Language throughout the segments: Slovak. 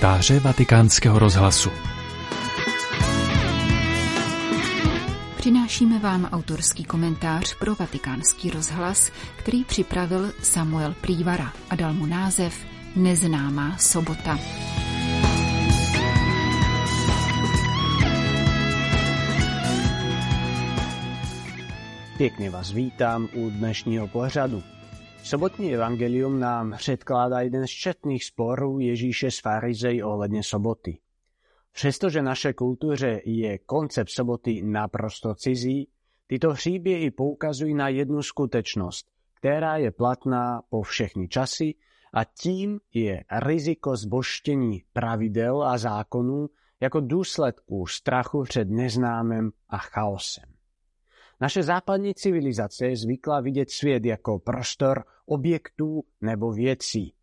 Komentáře vatikánského rozhlasu Přinášíme vám autorský komentář pro vatikánský rozhlas, který připravil Samuel Prívara a dal mu název Neznámá sobota. Pěkně vás vítám u dnešního pořadu. Sobotní evangelium nám předkládá jeden z četných sporů Ježíše s farizej ohledně soboty. Přestože naše kultuře je koncept soboty naprosto cizí, tyto příběhy poukazují na jednu skutečnost, která je platná po všechny časy a tím je riziko zboštění pravidel a zákonů jako důsledku strachu před neznámým a chaosem. Naše západní civilizace je zvyklá vidět svět jako prostor objektů nebo věcí.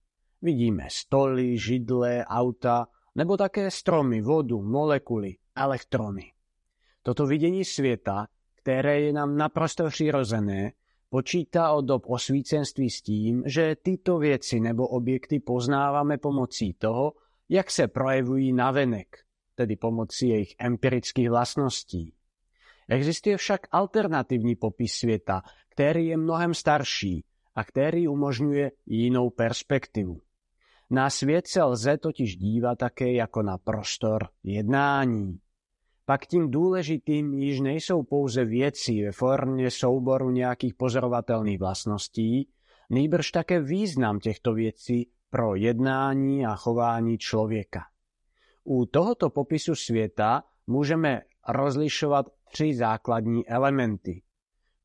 Vidíme stoly, židle, auta, nebo také stromy, vodu, molekuly, elektrony. Toto vidění světa, které je nám naprosto přirozené, počítá od dob osvícenství s tím, že tyto věci nebo objekty poznáváme pomocí toho, jak se projevují navenek, tedy pomocí jejich empirických vlastností. Existuje však alternativní popis světa, který je mnohem starší a který umožňuje jinou perspektivu. Na svět se lze totiž dívat také jako na prostor jednání. Pak tím důležitým již nejsou pouze věci ve formě souboru nějakých pozorovatelných vlastností, nýbrž také význam těchto věcí pro jednání a chování člověka. U tohoto popisu světa můžeme rozlišovat tři základní elementy.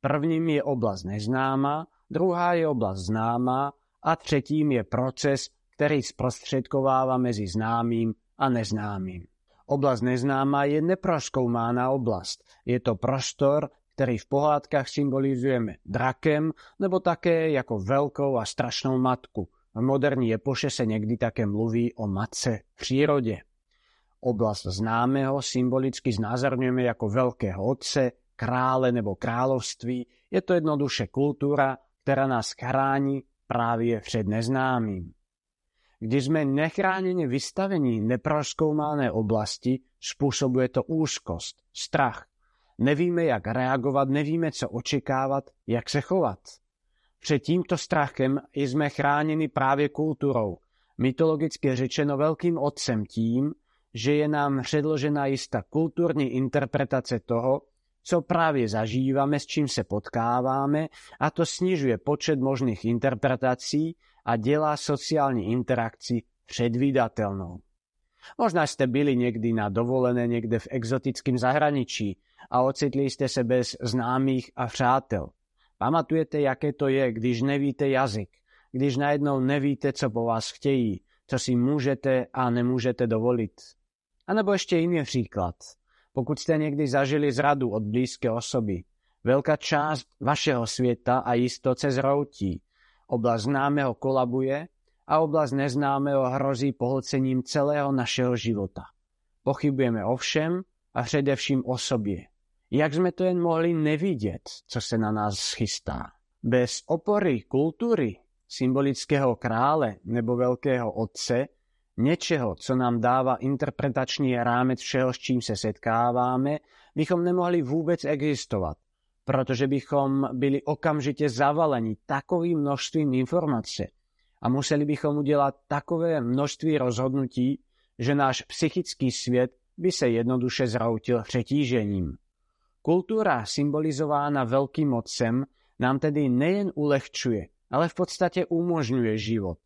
Prvním je oblast neznáma, druhá je oblast známá a třetím je proces, který zprostředkovává mezi známým a neznámým. Oblast neznáma je neproskoumána oblast. Je to prostor, který v pohádkách symbolizujeme drakem nebo také jako velkou a strašnou matku. V moderní epoše se někdy také mluví o matce v přírodě. Oblast známého symbolicky znázorňujeme jako velkého otce, krále nebo království. Je to jednoduše kultura, která nás chrání právě před neznámým. Když jsme nechráněně vystavení neproskoumané oblasti, způsobuje to úzkost, strach. Nevíme, jak reagovat, nevíme, co očekávat, jak se chovat. Před tímto strachem jsme chráněni právě kulturou, mytologicky řečeno velkým otcem tím, že je nám předložena jistá kulturní interpretace toho, co právě zažíváme, s čím se potkáváme a to snižuje počet možných interpretací a dělá sociální interakci předvídatelnou. Možná jste byli někdy na dovolené někde v exotickém zahraničí a ocitli jste se bez známých a přátel. Pamatujete, jaké to je, když nevíte jazyk, když najednou nevíte, co po vás chtějí, co si můžete a nemůžete dovolit. A nebo ještě jiný příklad. Pokud jste někdy zažili zradu od blízké osoby, velká část vašeho světa a jistot se zroutí. Oblast známého kolabuje a oblast neznámého hrozí pohlcením celého našeho života. Pochybujeme o všem a především o sobě. Jak jsme to jen mohli nevidět, co se na nás schystá? Bez opory kultury, symbolického krále nebo velkého otce, něčeho, co nám dává interpretační rámec všeho, s čím se setkáváme, bychom nemohli vůbec existovat, protože bychom byli okamžitě zavaleni takovým množstvím informace a museli bychom udělat takové množství rozhodnutí, že náš psychický svět by se jednoduše zroutil přetížením. Kultura symbolizována velkým mocem nám tedy nejen ulehčuje, ale v podstatě umožňuje život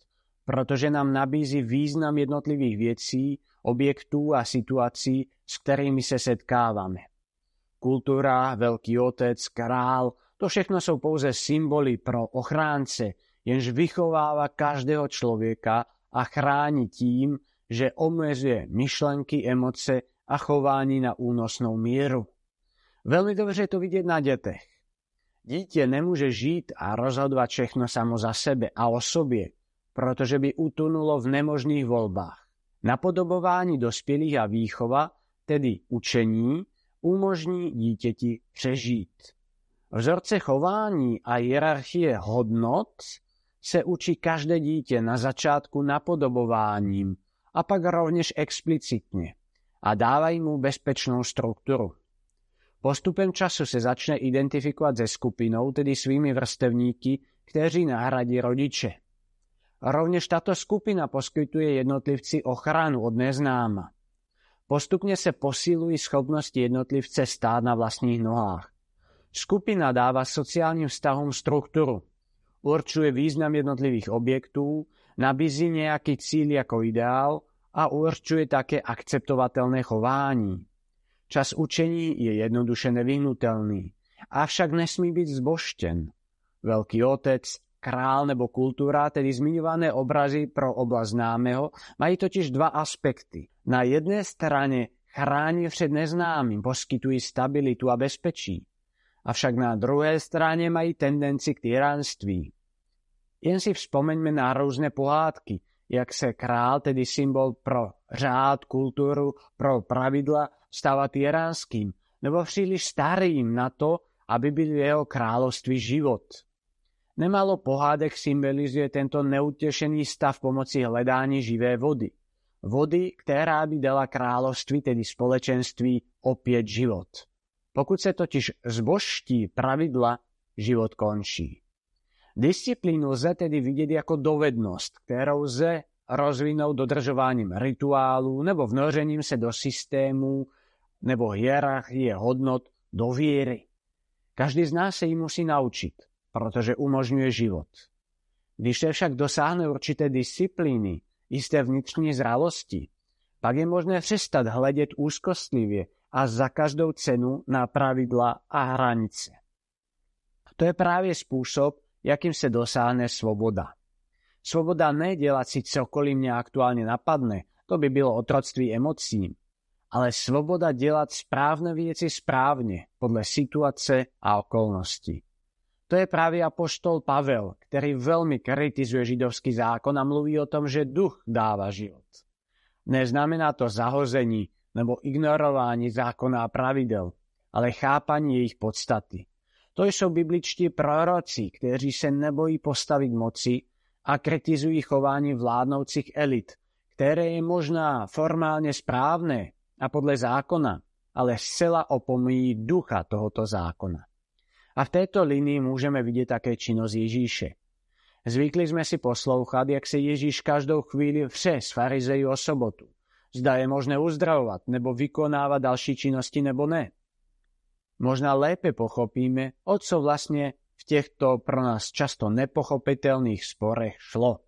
protože nám nabízí význam jednotlivých věcí, objektů a situací, s kterými se setkáváme. Kultura, velký otec, král, to všechno jsou pouze symboly pro ochránce, jenž vychovává každého člověka a chrání tím, že omezuje myšlenky, emoce a chování na únosnou míru. Velmi dobře je to vidět na dětech. Dítě nemůže žít a rozhodovat všechno samo za sebe a o sobě, protože by utunulo v nemožných volbách. Napodobování dospělých a výchova, tedy učení, umožní dítěti přežít. Vzorce chování a hierarchie hodnot se učí každé dítě na začátku napodobováním a pak rovnež explicitne a dávajú mu bezpečnú struktúru. Postupem času se začne identifikovat se skupinou, tedy svými vrstevníky, kteří nahradí rodiče. Rovněž tato skupina poskytuje jednotlivci ochranu od neznáma. Postupně se posilují schopnosti jednotlivce stát na vlastních nohách. Skupina dáva sociálním vztahům strukturu, určuje význam jednotlivých objektů, nabízí nejaký cíl jako ideál a určuje také akceptovatelné chování. Čas učení je jednoduše nevyhnutelný, avšak nesmí byť zbošten. Veľký otec, král nebo kultúra, tedy zmiňované obrazy pro oblasť známeho, mají totiž dva aspekty. Na jedné strane chrání před neznámým, poskytují stabilitu a bezpečí. Avšak na druhé strane mají tendenci k tyranství. Jen si vzpomeňme na různé pohádky, jak se král, tedy symbol pro řád, kultúru, pro pravidla, stáva tyránským, nebo příliš starým na to, aby byl v jeho kráľovství život. Nemalo pohádek symbolizuje tento neutešený stav pomoci hledání živé vody. Vody, která by dala kráľovství, tedy společenství, opět život. Pokud se totiž zbožtí pravidla, život končí. Disciplínu lze tedy vidět jako dovednost, kterou lze rozvinout dodržováním rituálu nebo vnořením se do systému nebo hierarchie hodnot do viery. Každý z nás se jí musí naučiť, protože umožňuje život. Když se však dosáhne určité disciplíny, isté vnitřní zralosti, pak je možné přestat hledět úzkostlivě a za každou cenu na pravidla a hranice. To je právě způsob, jakým se dosáhne svoboda. Svoboda ne dělat si cokoliv mě aktuálně napadne, to by bylo otroctví emocím, ale svoboda dělat správne věci správně, podle situace a okolností. To je právě apoštol Pavel, který velmi kritizuje židovský zákon a mluví o tom, že duch dává život. Neznamená to zahození nebo ignorování zákona a pravidel, ale chápaní jejich podstaty. To jsou bibličtí proroci, kteří se nebojí postavit moci a kritizují chování vládnoucích elit, které je možná formálně správné a podle zákona, ale zcela opomíjí ducha tohoto zákona. A v této linii můžeme vidět také činnost Ježíše. Zvykli jsme si poslouchat, jak se Ježíš každou chvíli vře s farizejí o sobotu. Zda je možné uzdravovat nebo vykonávat další činnosti nebo ne. Možná lépe pochopíme, o co vlastně v těchto pro nás často nepochopiteľných sporech šlo.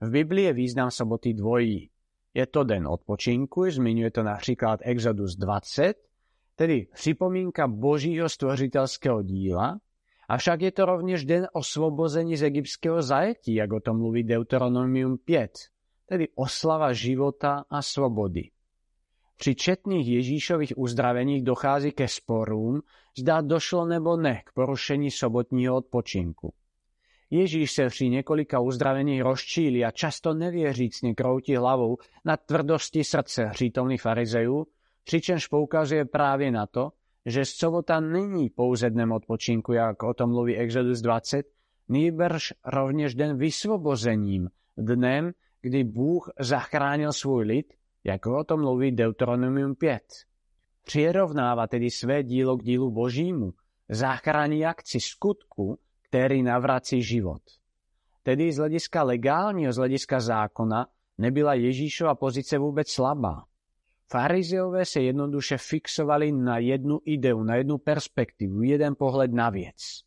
V Biblii je význam soboty dvojí. Je to den odpočinku, zmiňuje to například Exodus 20, tedy připomínka božího stvořitelského díla, avšak je to rovněž den osvobození z egyptského zajetí, jak o tom mluví Deuteronomium 5, tedy oslava života a svobody. Při četných Ježíšových uzdraveních dochází ke sporům, zda došlo nebo ne k porušení sobotního odpočinku. Ježíš se při několika uzdraveních rozčílí a často nevěřícně kroutí hlavou na tvrdosti srdce hřítomných farizejů, přičemž poukazuje právě na to, že sobota není pouze dnem odpočinku, jak o tom mluví Exodus 20, nýbrž rovněž den vysvobozením, dnem, kdy Bůh zachránil svůj lid jako o tom mluví Deuteronomium 5. Přirovnáva tedy své dílo k dílu Božímu, záchranní akci skutku, který navrací život. Tedy z hlediska legálního, z hlediska zákona, nebyla Ježíšova pozice vůbec slabá. Farizeové se jednoduše fixovali na jednu ideu, na jednu perspektivu, jeden pohled na věc.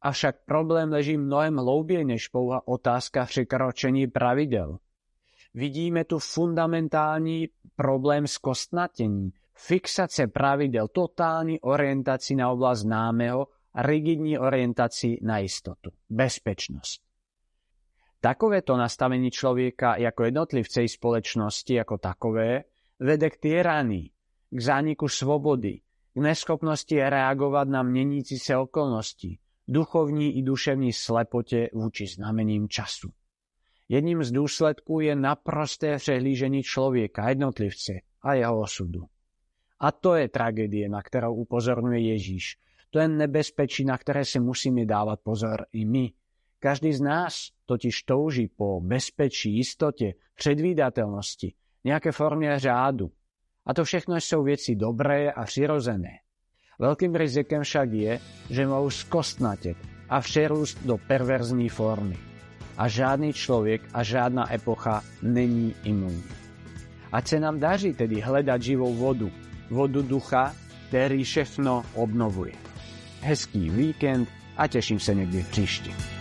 Avšak problém leží mnohem hlouběji než pouhá otázka překročení pravidel. Vidíme tu fundamentální problém skostnatení, fixace pravidel, totální orientaci na oblast známeho a rigidní orientaci na istotu, bezpečnosť. Takovéto nastavení člověka jako jednotlivce i společnosti jako takové vede k tyranii, k zániku svobody, k neschopnosti reagovat na měnící se okolnosti, duchovní i duševní slepotě vůči znamením času. Jedním z důsledků je naprosté přehlížení člověka, jednotlivce a jeho osudu. A to je tragédie, na kterou upozorňuje Ježíš. To je nebezpečí, na které si musíme dávat pozor i my. Každý z nás totiž touží po bezpečí, istote, predvídateľnosti, nejaké forme řádu. A to všechno sú veci dobré a přirozené. Veľkým rizikem však je, že mohou skostnateť a všerúsť do perverzní formy. A žádný človek a žádná epocha není imún. Ať se nám daří tedy hľadať živou vodu, vodu ducha, ktorý všechno obnovuje. Hezký víkend a teším sa niekde příště.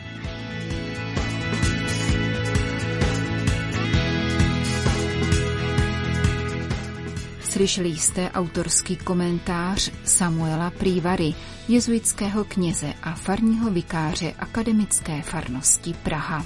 Slyšeli jste autorský komentář Samuela Prívary, jezuitského kněze a farního vikáře akademické farnosti Praha.